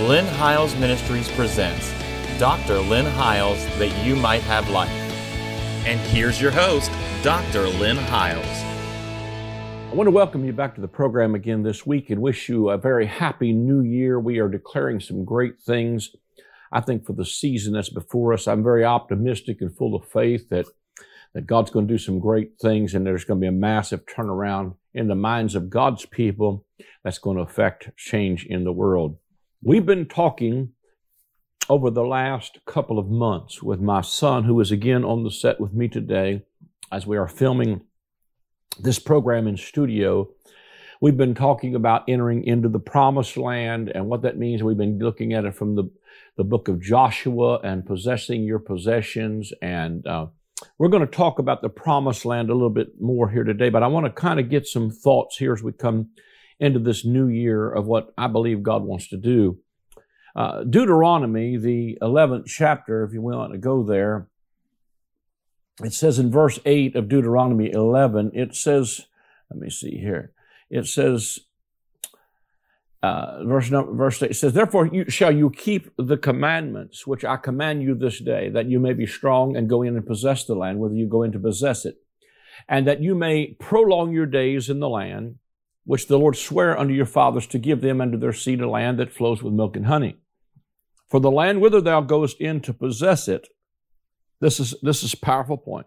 Lynn Hiles Ministries presents Dr. Lynn Hiles That You Might Have Life. And here's your host, Dr. Lynn Hiles. I want to welcome you back to the program again this week and wish you a very happy new year. We are declaring some great things, I think, for the season that's before us. I'm very optimistic and full of faith that, that God's going to do some great things and there's going to be a massive turnaround in the minds of God's people that's going to affect change in the world. We've been talking over the last couple of months with my son, who is again on the set with me today as we are filming this program in studio. We've been talking about entering into the promised land and what that means. We've been looking at it from the, the book of Joshua and possessing your possessions. And uh, we're going to talk about the promised land a little bit more here today, but I want to kind of get some thoughts here as we come into this new year of what I believe God wants to do. Uh, Deuteronomy, the 11th chapter, if you want to go there, it says in verse 8 of Deuteronomy 11, it says, let me see here, it says, uh, verse, number, verse 8 says, Therefore you, shall you keep the commandments which I command you this day, that you may be strong and go in and possess the land, whether you go in to possess it, and that you may prolong your days in the land, which the Lord sware unto your fathers to give them and to their seed a land that flows with milk and honey. For the land whither thou goest in to possess it, this is, this is a powerful point.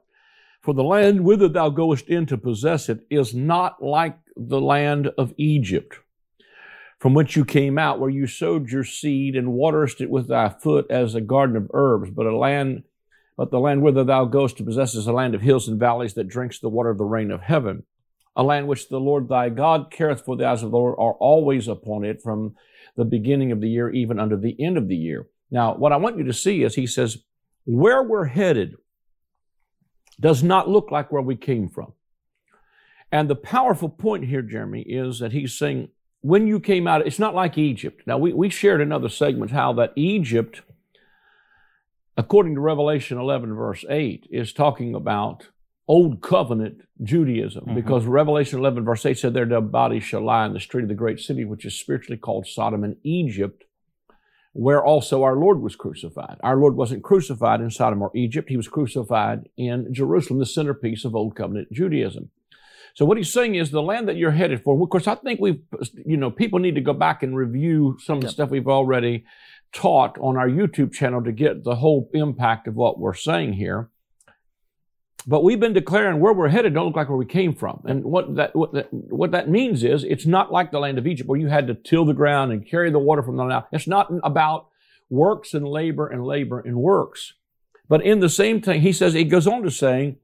For the land whither thou goest in to possess it is not like the land of Egypt, from which you came out, where you sowed your seed and waterest it with thy foot as a garden of herbs, but a land, but the land whither thou goest to possess is a land of hills and valleys that drinks the water of the rain of heaven a land which the Lord thy God careth for the eyes of the Lord are always upon it from the beginning of the year even unto the end of the year. Now, what I want you to see is he says, where we're headed does not look like where we came from. And the powerful point here, Jeremy, is that he's saying, when you came out, it's not like Egypt. Now, we, we shared in other segments how that Egypt, according to Revelation 11, verse 8, is talking about old covenant Judaism mm-hmm. because Revelation 11 verse 8 said their dead bodies shall lie in the street of the great city, which is spiritually called Sodom and Egypt, where also our Lord was crucified. Our Lord wasn't crucified in Sodom or Egypt. He was crucified in Jerusalem, the centerpiece of old covenant Judaism. So what he's saying is the land that you're headed for. Of course, I think we've, you know, people need to go back and review some of the yep. stuff we've already taught on our YouTube channel to get the whole impact of what we're saying here. But we've been declaring where we're headed don't look like where we came from. And what that, what that, what that means is it's not like the land of Egypt where you had to till the ground and carry the water from the Nile. It's not about works and labor and labor and works. But in the same thing, he says, he goes on to saying,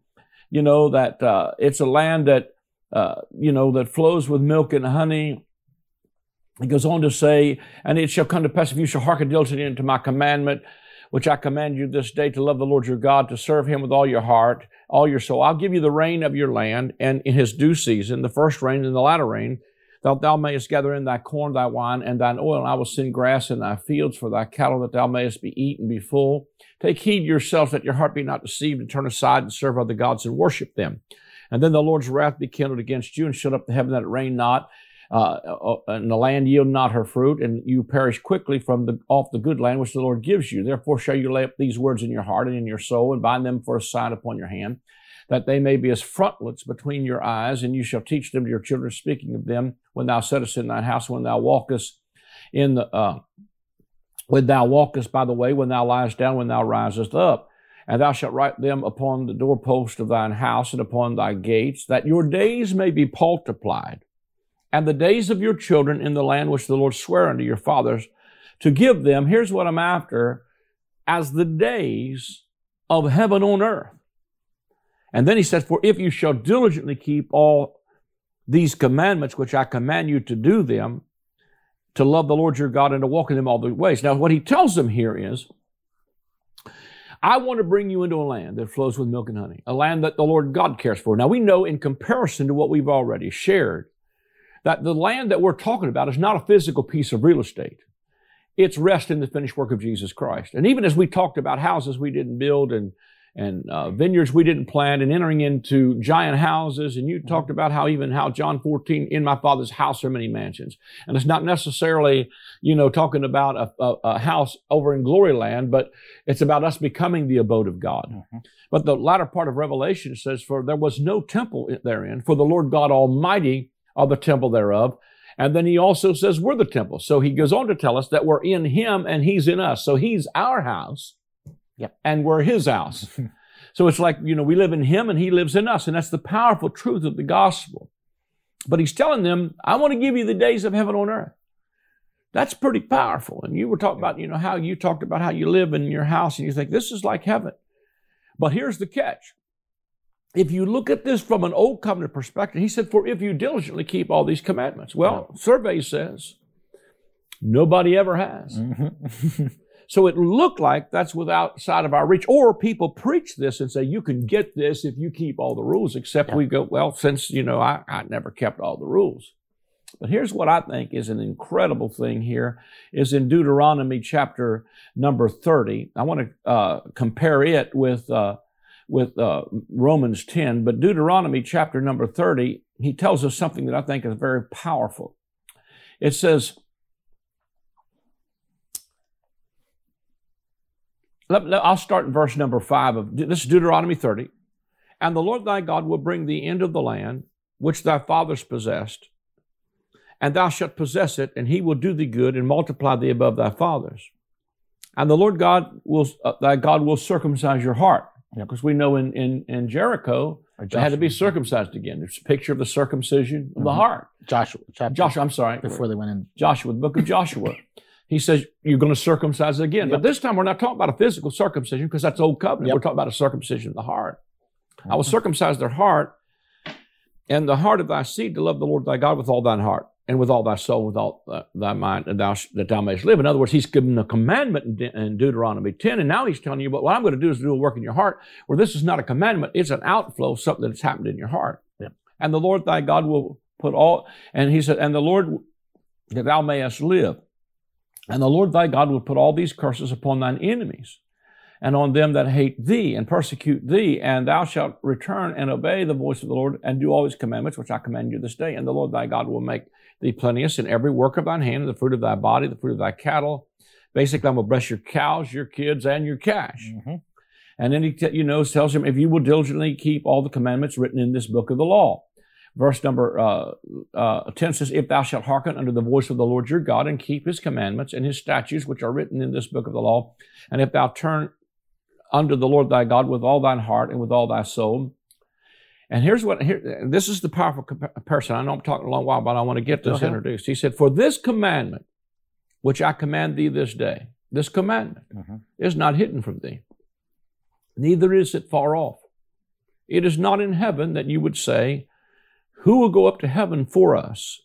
you know, that uh, it's a land that, uh, you know, that flows with milk and honey. He goes on to say, and it shall come to pass if you shall hearken diligently unto my commandment, which I command you this day to love the Lord your God, to serve him with all your heart, all your soul. I'll give you the rain of your land, and in his due season, the first rain and the latter rain, that thou mayest gather in thy corn, thy wine, and thine oil, and I will send grass in thy fields for thy cattle, that thou mayest be eat and be full. Take heed yourself that your heart be not deceived, and turn aside and serve other gods and worship them. And then the Lord's wrath be kindled against you, and shut up the heaven that it rain not, uh, uh, and the land yield not her fruit, and you perish quickly from the off the good land which the Lord gives you. Therefore shall you lay up these words in your heart and in your soul, and bind them for a sign upon your hand, that they may be as frontlets between your eyes, and you shall teach them to your children, speaking of them when thou sittest in thine house, when thou walkest in the uh, when thou walkest by the way, when thou liest down, when thou risest up. And thou shalt write them upon the doorpost of thine house and upon thy gates, that your days may be multiplied and the days of your children in the land which the Lord sware unto your fathers to give them, here's what I'm after, as the days of heaven on earth. And then he says, For if you shall diligently keep all these commandments which I command you to do them, to love the Lord your God and to walk in them all the ways. Now, what he tells them here is, I want to bring you into a land that flows with milk and honey, a land that the Lord God cares for. Now, we know in comparison to what we've already shared, that the land that we're talking about is not a physical piece of real estate. It's rest in the finished work of Jesus Christ. And even as we talked about houses we didn't build and, and uh, vineyards we didn't plant and entering into giant houses. And you Mm-hmm. talked about how even how John 14, in my father's house are many mansions. And it's not necessarily, you know, talking about a, a, a house over in glory land, but it's about us becoming the abode of God. Mhm. But the latter part of Revelation says, For there was no temple therein, for the Lord God Almighty are the temple thereof. And then he also says, We're the temple. So he goes on to tell us that we're in him and he's in us. So he's our house Yep. and we're his house. so it's like, you know, we live in him and he lives in us. And that's the powerful truth of the gospel. But he's telling them, I want to give you the days of heaven on earth. That's pretty powerful. And you were talking about, you know, how you talked about how you live in your house and you think this is like heaven. But here's the catch. If you look at this from an old covenant perspective, he said, For if you diligently keep all these commandments. Well, survey says nobody ever has. Mhm. So it looked like that's without sight of our reach. Or people preach this and say, you can get this if you keep all the rules, except Yeah. we go, well, since, you know, I, I never kept all the rules. But here's what I think is an incredible thing here is in Deuteronomy chapter number 30. I want to uh, compare it with, uh, with uh, Romans 10, but Deuteronomy chapter number 30, he tells us something that I think is very powerful. It says, Let- let- I'll start in verse number five of this is Deuteronomy 30. And the Lord thy God will bring thee into the land which thy fathers possessed, and thou shalt possess it, and he will do thee good and multiply thee above thy fathers. And the Lord God will, uh, thy God will circumcise your heart. Yep. Because we know in, in, in Jericho, they had to be circumcised again. There's a picture of the circumcision of the Mhm. heart. Joshua, chapter Joshua, I'm sorry. before they went in. Joshua, the book of Joshua. He says, You're going to circumcise again. But this time, we're not talking about a physical circumcision because that's old covenant. Yep. We're talking about a circumcision of the heart. I will Mhm. circumcise their heart and the heart of thy seed to love the Lord thy God with all thine heart and with all thy soul, with all thy mind, and thou, sh- that thou mayest live. In other words, he's given a commandment in, De- in Deuteronomy 10, and now he's telling you, but what I'm going to do is do a work in your heart, where this is not a commandment, it's an outflow of something that's happened in your heart. Yep. And the Lord thy God will put all, and he said, and the Lord that thou mayest live. And the Lord thy God will put all these curses upon thine enemies and on them that hate thee and persecute thee, and thou shalt return and obey the voice of the Lord and do all his commandments, which I command you this day. And the Lord thy God will make thee plenteous in every work of thine hand, the fruit of thy body, the fruit of thy cattle. Basically, I'm going to bless your cows, your kids, and your cash. Mhm. And then he, t- you know, tells him, if you will diligently keep all the commandments written in this book of the law. Verse number uh, uh, 10 says, If thou shalt hearken unto the voice of the Lord your God and keep his commandments and his statutes, which are written in this book of the law, and if thou turn unto the Lord thy God with all thine heart and with all thy soul. And here's what, here, this is the powerful compa- comparison. I know I'm talking a long while, but I want to get this introduced. He said, For this commandment, which I command thee this day, this commandment Mhm. is not hidden from thee, neither is it far off. It is not in heaven that you would say, Who will go up to heaven for us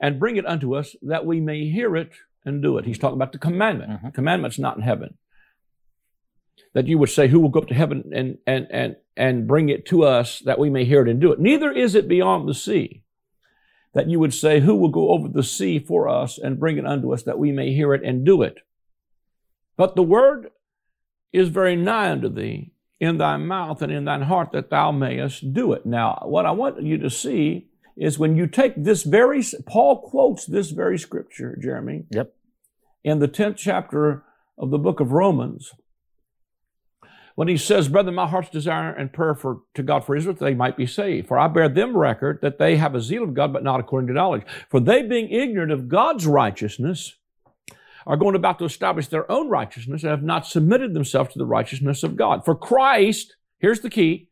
and bring it unto us that we may hear it and do it? He's talking about the commandment. Mhm. Commandment's not in heaven. That you would say, Who will go up to heaven and, and, and, and bring it to us that we may hear it and do it? Neither is it beyond the sea that you would say, Who will go over the sea for us and bring it unto us that we may hear it and do it? But the word is very nigh unto thee, in thy mouth and in thine heart, that thou mayest do it. Now, what I want you to see is when you take this very, Paul quotes this very scripture, Jeremy, Yep. in the 10th chapter of the book of Romans, when he says, Brother, my heart's desire and prayer for to God for Israel, that they might be saved. For I bear them record that they have a zeal of God, but not according to knowledge. For they, being ignorant of God's righteousness, are going about to establish their own righteousness and have not submitted themselves to the righteousness of God. For Christ, here's the key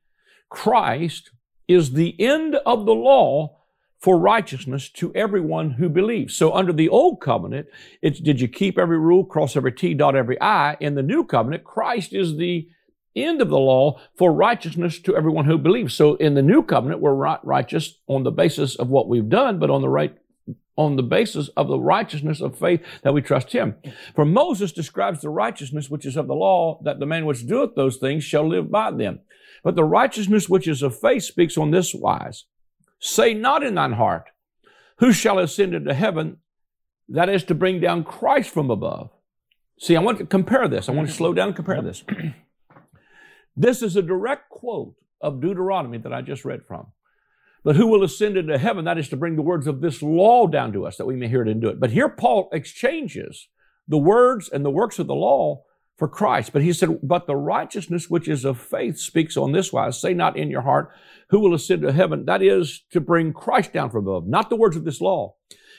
Christ is the end of the law for righteousness to everyone who believes. So under the old covenant, it's did you keep every rule, cross every T, dot every I? In the new covenant, Christ is the end of the law for righteousness to everyone who believes. So in the new covenant, we're right, righteous on the basis of what we've done, but on the right on the basis of the righteousness of faith that we trust him. For Moses describes the righteousness which is of the law, that the man which doeth those things shall live by them. But the righteousness which is of faith speaks on this wise. Say not in thine heart, who shall ascend into heaven? That is to bring down Christ from above. See, I want to compare this. I want to slow down and compare this. This is a direct quote of Deuteronomy that I just read from. But who will ascend into heaven? That is to bring the words of this law down to us that we may hear it and do it. But here Paul exchanges the words and the works of the law for Christ. But he said, but the righteousness which is of faith speaks on this wise. Say not in your heart, who will ascend to heaven? That is to bring Christ down from above, not the words of this law.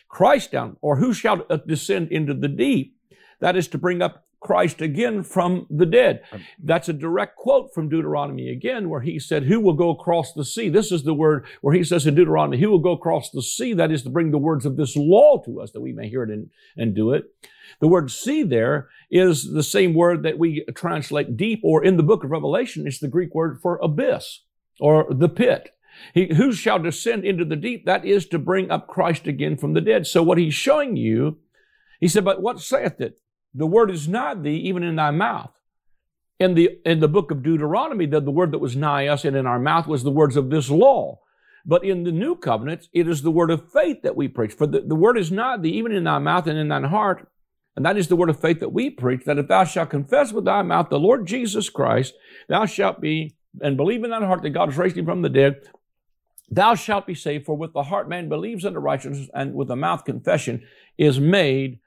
Christ down, or who shall descend into the deep? That is to bring up Christ again from the dead. Um, That's a direct quote from Deuteronomy again, where he said, Who will go across the sea? This is the word where he says in Deuteronomy, Who will go across the sea? That is to bring the words of this law to us that we may hear it and, and do it. The word sea there is the same word that we translate deep, or in the book of Revelation, it's the Greek word for abyss or the pit. He, who shall descend into the deep? That is to bring up Christ again from the dead. So what he's showing you, he said, but what saith it? The word is nigh thee, even in thy mouth. In the, in the book of Deuteronomy, the, the word that was nigh us and in our mouth was the words of this law. But in the new covenant, it is the word of faith that we preach. For the, the word is nigh thee, even in thy mouth and in thine heart. And that is the word of faith that we preach, that if thou shalt confess with thy mouth the Lord Jesus Christ, thou shalt be, and believe in thine heart that God has raised him from the dead, thou shalt be saved. For with the heart man believes unto righteousness, and with the mouth confession is made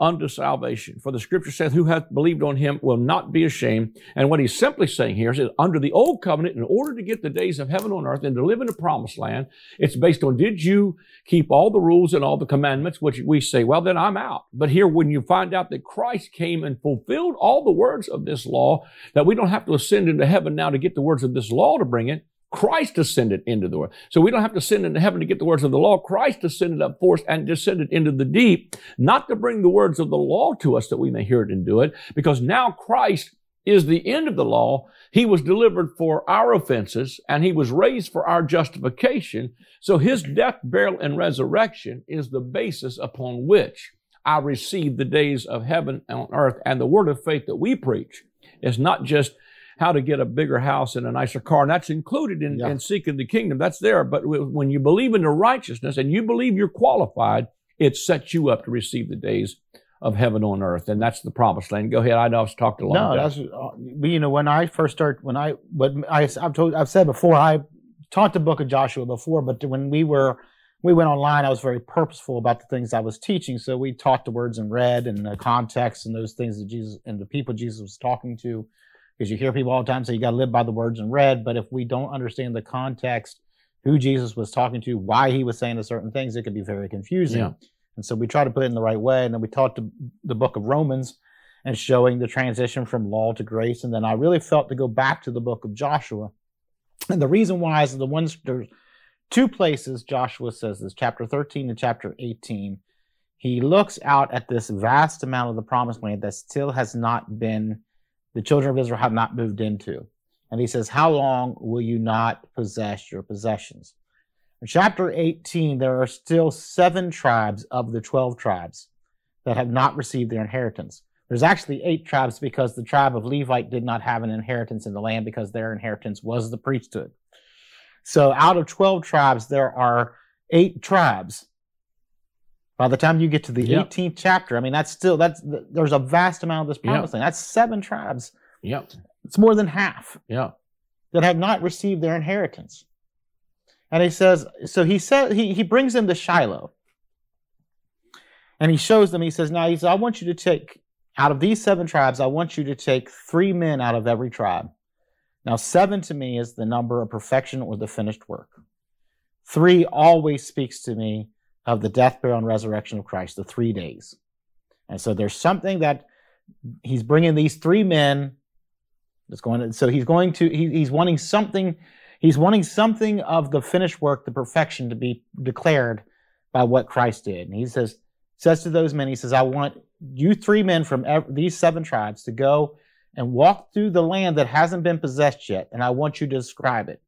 unto salvation. For the scripture saith, Who hath believed on him will not be ashamed. And what he's simply saying here is under the old covenant, in order to get the days of heaven on earth and to live in the promised land, it's based on did you keep all the rules and all the commandments, which we say, well, then I'm out. But here, when you find out that Christ came and fulfilled all the words of this law, that we don't have to ascend into heaven now to get the words of this law to bring it, Christ ascended into the world. So we don't have to ascend into heaven to get the words of the law. Christ ascended up forth and descended into the deep, not to bring the words of the law to us that we may hear it and do it, because now Christ is the end of the law. He was delivered for our offenses and he was raised for our justification. So his death, burial, and resurrection is the basis upon which I receive the days of heaven on earth. And the word of faith that we preach is not just how to get a bigger house and a nicer car. And that's included in, Yeah. in seeking the kingdom. That's there. But when you believe in the righteousness and you believe you're qualified, it sets you up to receive the days of heaven on earth. And that's the promised land. Go ahead. I know I've talked a lot. No, time. that's uh, you know when I first started when I what I I've told I've said before I taught the book of Joshua before, but when we were we went online, I was very purposeful about the things I was teaching. So we taught the words in red and the context and those things that Jesus and the people Jesus was talking to. Because you hear people all the time say you got to live by the words in red, but if we don't understand the context, who Jesus was talking to, why he was saying the certain things, it could be very confusing. Yeah. And so we try to put it in the right way. And then we taught the, the book of Romans and showing the transition from law to grace. And then I really felt to go back to the book of Joshua. And the reason why is the ones there's two places Joshua says this, chapter 13 and chapter 18. He looks out at this vast amount of the promised land that still has not been, the children of Israel have not moved into. And he says, How long will you not possess your possessions? In chapter 18, there are still seven tribes of the 12 tribes that have not received their inheritance. There's actually eight tribes because the tribe of Levite did not have an inheritance in the land because their inheritance was the priesthood. So out of 12 tribes, there are eight tribes. By the time you get to the Yep. 18th chapter, I mean, that's still, that's, there's a vast amount of this promised land. That's seven tribes. Yep. It's more than half Yeah. that have not received their inheritance. And he says, so he says he, he brings them to Shiloh. And he shows them, he says, Now he says, I want you to take out of these seven tribes, I want you to take three men out of every tribe. Now, seven to me is the number of perfection or the finished work. Three always speaks to me of the death, burial, and resurrection of Christ, the three days. And so there's something that he's bringing these three men that's going to, so he's going to, he, he's wanting something, he's wanting something of the finished work, the perfection to be declared by what Christ did. And he says, says to those men, he says, I want you three men from ev- these seven tribes to go and walk through the land that hasn't been possessed yet, and I want you to describe it.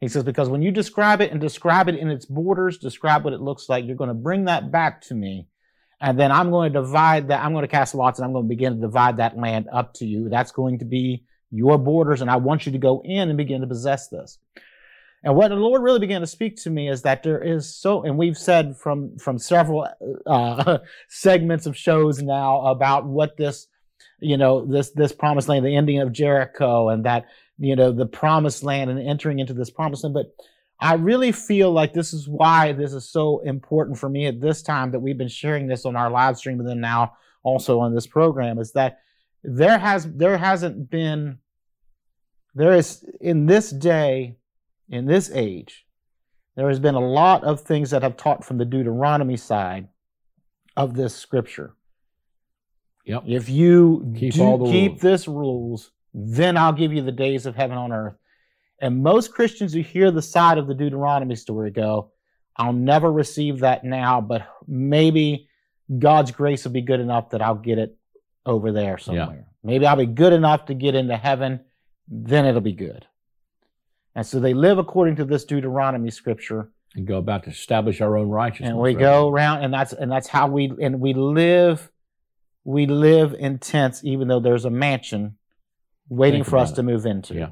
He says, because when you describe it and describe it in its borders, describe what it looks like, you're going to bring that back to me. And then I'm going to divide that. I'm going to cast lots and I'm going to begin to divide that land up to you. That's going to be your borders. And I want you to go in and begin to possess this. And what the Lord really began to speak to me is that there is so, and we've said from, from several, uh, segments of shows now about what this, you know, this this promised land, the ending of Jericho, and that you know the promised land and entering into this promised land. But I really feel like this is why this is so important for me at this time that we've been sharing this on our live stream and then now also on this program is that there has there hasn't been there is in this day in this age there has been a lot of things that have taught from the Deuteronomy side of this scripture. Yep. If you Keep do all the keep this rules, then I'll give you the days of heaven on earth. And most Christians who hear the side of the Deuteronomy story go, I'll never receive that now, but maybe God's grace will be good enough that I'll get it over there somewhere. Maybe I'll be good enough to get into heaven, then it'll be good. And so they live according to this Deuteronomy scripture And go about to establish our own righteousness. and we right? go around and that's and that's how we and we live we live in tents even though there's a mansion waiting Think for us about to move into. Yeah.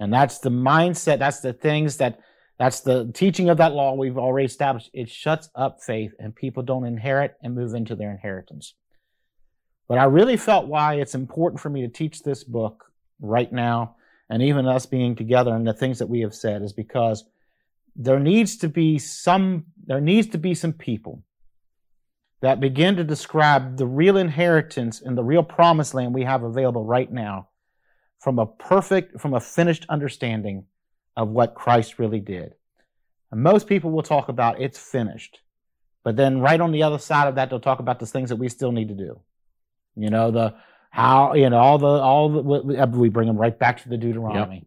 and that's the mindset that's the things that that's the teaching of that law we've already established. It shuts up faith and people don't inherit and move into their inheritance. But i really felt why it's important for me to teach this book right now and even us being together and the things that we have said is because there needs to be some there needs to be some people that begin to describe the real inheritance and the real promised land we have available right now from a perfect from a finished understanding of what Christ really did. And most people will talk about it's finished. But then right on the other side of that they'll talk about the things that we still need to do. You know, the how, you know, all the all the we- we bring them right back to the Deuteronomy.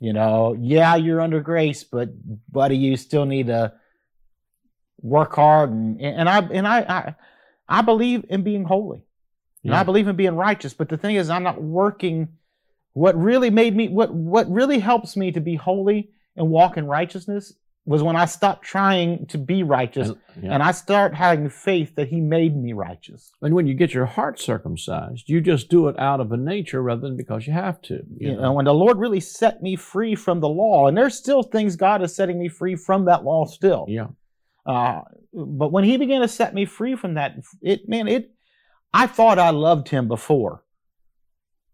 You know, yeah, you're under grace, but buddy, you still need to work hard and and I and I I, I believe in being holy. And I believe in being righteous, but the thing is I'm not working what really made me what what really helps me to be holy and walk in righteousness was when I stopped trying to be righteous And, yeah. and I start having faith that he made me righteous. And when you get your heart circumcised, you just do it out of a nature rather than because you have to. You know, when the Lord really set me free from the law, and there's still things God is setting me free from that law still. Yeah. Uh, but when he began to set me free from that, it man, it I thought I loved him before.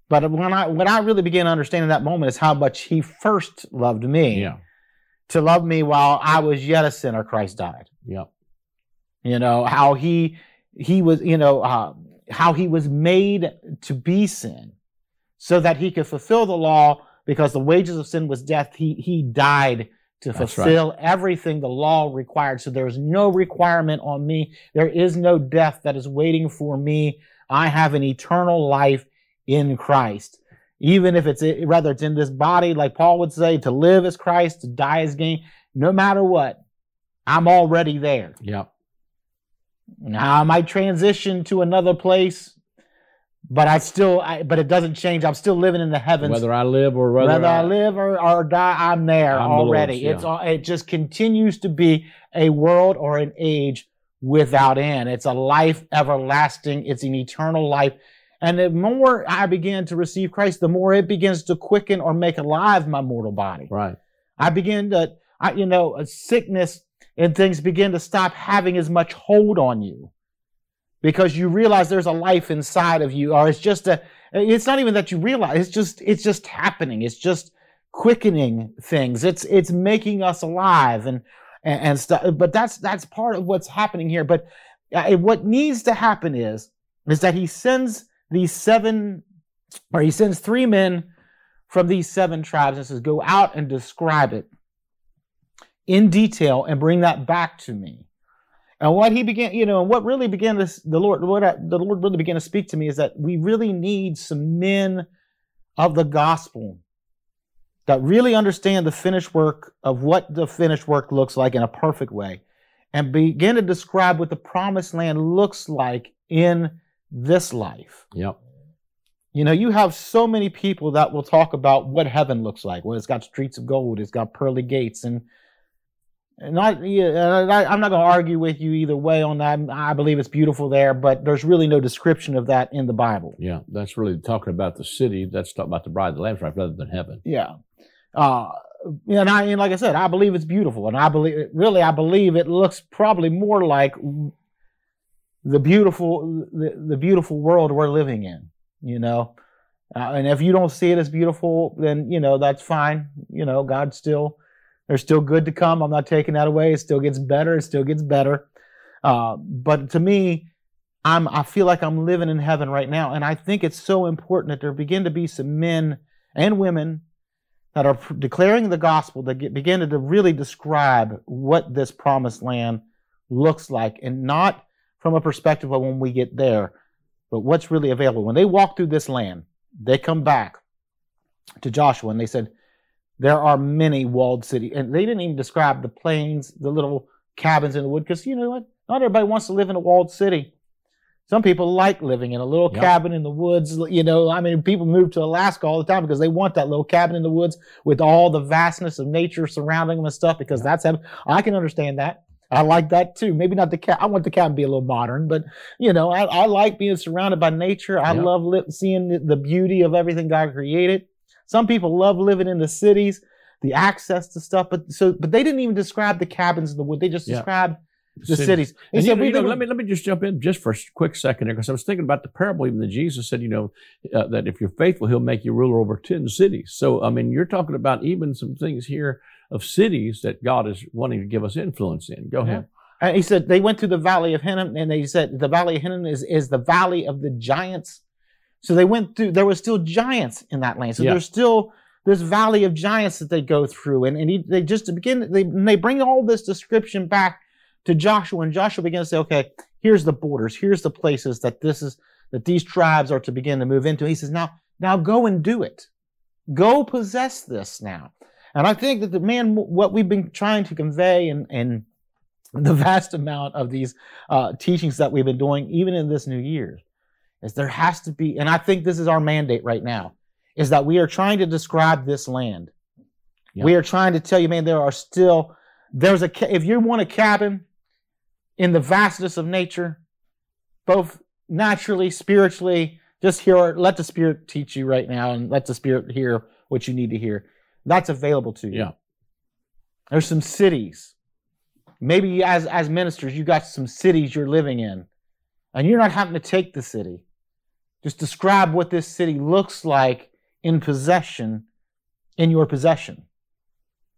But when I when I really began to understand in that moment is how much he first loved me. Yeah. To love me while I was yet a sinner, Christ died. Yeah. You know, how he he was, you know, uh, how he was made to be sin so that he could fulfill the law because the wages of sin was death. He he died to That's right. fulfill everything the law required. So there's no requirement on me. There is no death that is waiting for me. I have an eternal life in Christ. Even if it's rather it's in this body, like Paul would say, to live as Christ, to die as gain. No matter what, I'm already there. Yeah. Now I might transition to another place, but I still, I, but it doesn't change. I'm still living in the heavens. Whether I live or whether, Whether I live or, or die, I'm there I'm the already. Lord's, yeah. It's all, it just continues to be a world or an age without end. It's a life everlasting. It's an eternal life. And the more I begin to receive Christ, the more it begins to quicken or make alive my mortal body. Right. I begin to, I, you know, a sickness and things begin to stop having as much hold on you because you realize there's a life inside of you, or it's just a, it's not even that you realize, it's just, it's just happening. It's just quickening things. It's, it's making us alive and, and, and stuff. But that's, that's part of what's happening here. But uh, what needs to happen is, is that he sends these seven, or he sends three men from these seven tribes and says, Go out and describe it in detail and bring that back to me. And what he began, you know, and what really began this, the Lord, what I, the Lord really began to speak to me is that we really need some men of the gospel that really understand the finished work of what the finished work looks like in a perfect way and begin to describe what the promised land looks like in this life. Yep. You know, you have so many people that will talk about what heaven looks like. Well, it's got streets of gold, it's got pearly gates, and and I, yeah, I, I'm not going to argue with you either way on that. I believe it's beautiful there, but there's really no description of that in the Bible. Yeah. That's really talking about the city. That's talking about the bride of the Lamb's wife rather than heaven. Yeah. Uh, and I, and like I said, I believe it's beautiful, and I believe, really, I believe it looks probably more like the beautiful, the, the beautiful world we're living in. you know. Uh, and if you don't see it as beautiful, then you know that's fine. You know, God still there's still good to come. I'm not taking that away. It still gets better. It still gets better. Uh, but to me, I'm I feel like I'm living in heaven right now, and I think it's so important that there begin to be some men and women that are declaring the gospel that get, begin to really describe what this promised land looks like, and not from a perspective of when we get there, but what's really available. When they walk through this land, they come back to Joshua and they said, There are many walled cities. And they didn't even describe the plains, the little cabins in the wood, because you know what? Not everybody wants to live in a walled city. Some people like living in a little yep. cabin in the woods. You know, I mean, people move to Alaska all the time because they want that little cabin in the woods with all the vastness of nature surrounding them and stuff. Because yep. that's I can understand that. I like that too. Maybe not the cat. I want the cabin to be a little modern, but you know, I, I like being surrounded by nature. I yep. love li- seeing the, the beauty of everything God created. Some people love living in the cities, the access to stuff, but so but they didn't even describe the cabins in the wood. They just described the cities. He said, you, you know, let me let me just jump in just for a quick second here because I was thinking about the parable even that Jesus said, you know, uh, that if you're faithful, He'll make you ruler over ten cities. So I mean, you're talking about even some things here of cities that God is wanting to give us influence in. Go ahead. Yeah. he said they went to the valley of Hinnom, and they said the valley of Hinnom is is the valley of the giants. So they went through. There were still giants in that land. So yeah. there's still this valley of giants that they go through, and and he, they just begin. They they bring all this description back to Joshua, and Joshua begins to say, okay, here's the borders, here's the places that this is that these tribes are to begin to move into. He says, now, now go and do it. Go possess this now. And I think that the man, what we've been trying to convey and, in the vast amount of these uh, teachings that we've been doing, even in this new year, is there has to be, and I think this is our mandate right now, is that we are trying to describe this land. Yep. We are trying to tell you, man, there are still, there's a, if you want a cabin, in the vastness of nature, both naturally, spiritually. Just hear, let the Spirit teach you right now, and let the Spirit hear what you need to hear. That's available to you. Yeah. There's some cities. Maybe as as ministers, you got some cities you're living in, and you're not having to take the city. Just describe what this city looks like in possession, in your possession.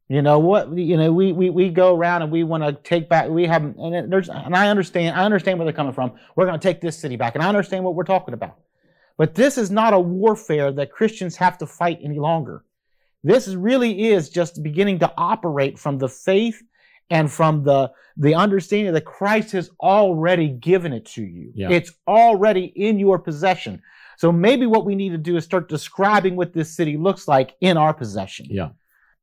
You know what? You know we we, we go around and we want to take back. We have and there's and I understand. I understand where they're coming from. We're going to take this city back, and I understand what we're talking about. But this is not a warfare that Christians have to fight any longer. This really is just beginning to operate from the faith and from the the understanding that Christ has already given it to you. Yeah. It's already in your possession. So maybe what we need to do is start describing what this city looks like in our possession. Yeah.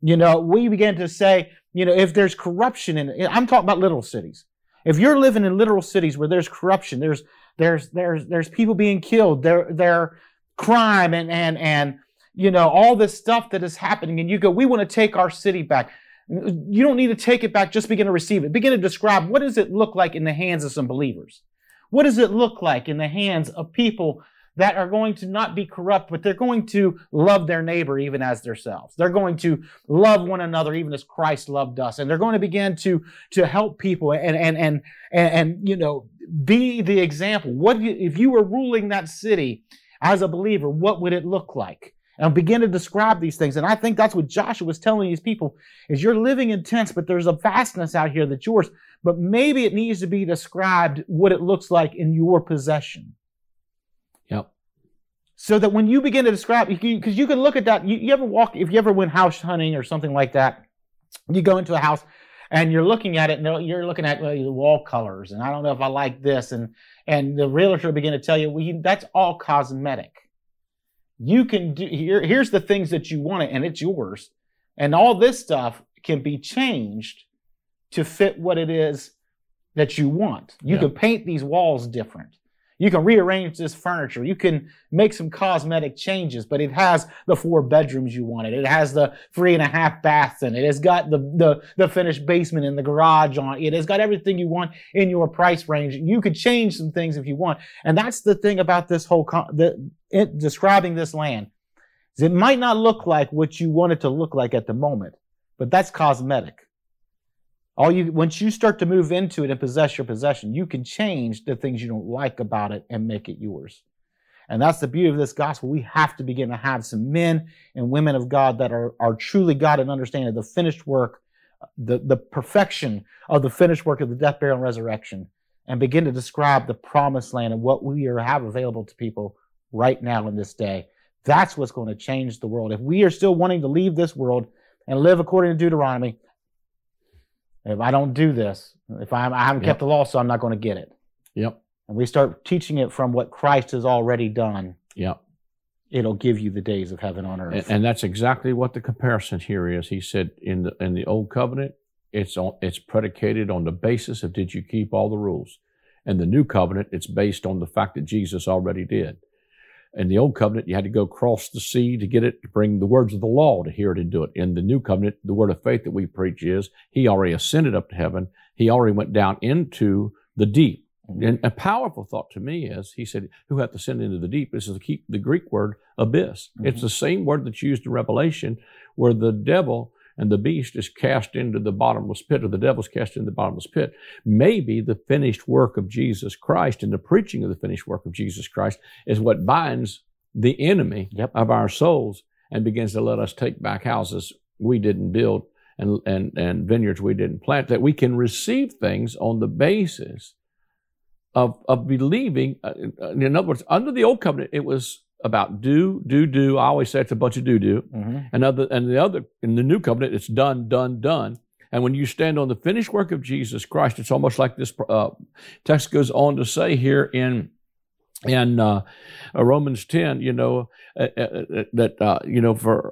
You know, we begin to say, you know, if there's corruption in it, I'm talking about little cities. If you're living in literal cities where there's corruption, there's there's there's there's people being killed, there there crime and and and you know all this stuff that is happening, and you go, we want to take our city back. You don't need to take it back; just begin to receive it. Begin to describe what does it look like in the hands of some believers. What does it look like in the hands of people that are going to not be corrupt, but they're going to love their neighbor even as themselves. They're going to love one another even as Christ loved us. And they're going to begin to, to help people and, and, and, and, and you know, be the example. What if you were ruling that city as a believer, what would it look like? And begin to describe these things. And I think that's what Joshua was telling these people is you're living in tents, but there's a vastness out here that's yours. But maybe it needs to be described what it looks like in your possession. Yep. So that when you begin to describe, because you can look at that, you, you ever walk, if you ever went house hunting or something like that, you go into a house and you're looking at it and you're looking at well, the wall colors and I don't know if I like this and and the realtor begin to tell you well, that's all cosmetic. You can do here. Here's the things that you want it and it's yours, and all this stuff can be changed to fit what it is that you want. You yeah. can paint these walls different. You can rearrange this furniture. You can make some cosmetic changes, but it has the four bedrooms you wanted. It has the three and a half baths in it. It's got the, the, the finished basement and the garage on it. It's got everything you want in your price range. You could change some things if you want. And that's the thing about this whole, the, it, describing this land. It might not look like what you want it to look like at the moment, but that's cosmetic. All you once you start to move into it and possess your possession, you can change the things you don't like about it and make it yours. And that's the beauty of this gospel. We have to begin to have some men and women of God that are, are truly God and understand the finished work, the, the perfection of the finished work of the death, burial, and resurrection, and begin to describe the promised land and what we are, have available to people right now in this day. That's what's going to change the world. If we are still wanting to leave this world and live according to Deuteronomy, if I don't do this, if I'm, I haven't yep. kept the law, so I'm not going to get it. Yep. And we start teaching it from what Christ has already done. Yep. It'll give you the days of heaven on earth. And, and that's exactly what the comparison here is. He said in the in the old covenant, it's on, it's predicated on the basis of did you keep all the rules. And the new covenant, it's based on the fact that Jesus already did. In the old covenant, you had to go across the sea to get it, to bring the words of the law to hear it and do it. In the new covenant, the word of faith that we preach is he already ascended up to heaven. He already went down into the deep. Mm-hmm. And a powerful thought to me is, he said, who hath ascended into the deep? This is the, the Greek word abyss. Mm-hmm. It's the same word that's used in Revelation where the devil and the beast is cast into the bottomless pit, or the devil's cast into the bottomless pit. Maybe the finished work of Jesus Christ and the preaching of the finished work of Jesus Christ is what binds the enemy yep. of our souls and begins to let us take back houses we didn't build and, and, and vineyards we didn't plant, that we can receive things on the basis of, of believing. Uh, in other words, under the old covenant, it was about do, do, do. I always say it's a bunch of do, do. Mm-hmm. And other, and the other in the new covenant, it's done, done, done. And when you stand on the finished work of Jesus Christ, it's almost like this uh, text goes on to say here in in uh, uh Romans 10, you know, uh, uh, uh that, uh, you know, for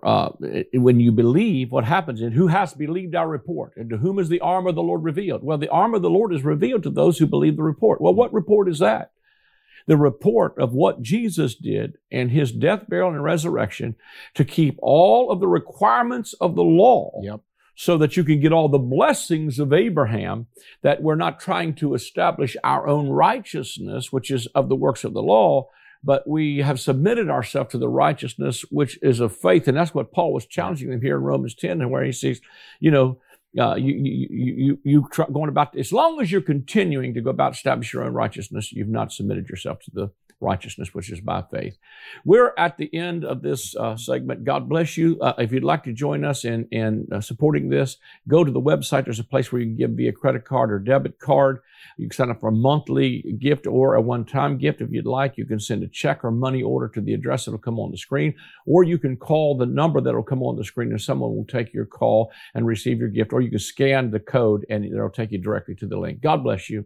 when you believe, what happens and who has believed our report and to whom is the arm of the Lord revealed? Well, the arm of the Lord is revealed to those who believe the report. Well, what report is that? The report of what Jesus did and his death, burial, and resurrection to keep all of the requirements of the law yep. so that you can get all the blessings of Abraham, that we're not trying to establish our own righteousness, which is of the works of the law, but we have submitted ourselves to the righteousness which is of faith. And that's what Paul was challenging them here in Romans 10, and where he says, you know, uh, you, you, you, you try going about, as long as you're continuing to go about establish your own righteousness, you've not submitted yourself to the righteousness, which is by faith. We're at the end of this uh, segment. God bless you. Uh, if you'd like to join us in, in uh, supporting this, go to the website. There's a place where you can give via credit card or debit card. You can sign up for a monthly gift or a one-time gift if you'd like. You can send a check or money order to the address that'll come on the screen, or you can call the number that'll come on the screen and someone will take your call and receive your gift, or you can scan the code and it'll take you directly to the link. God bless you.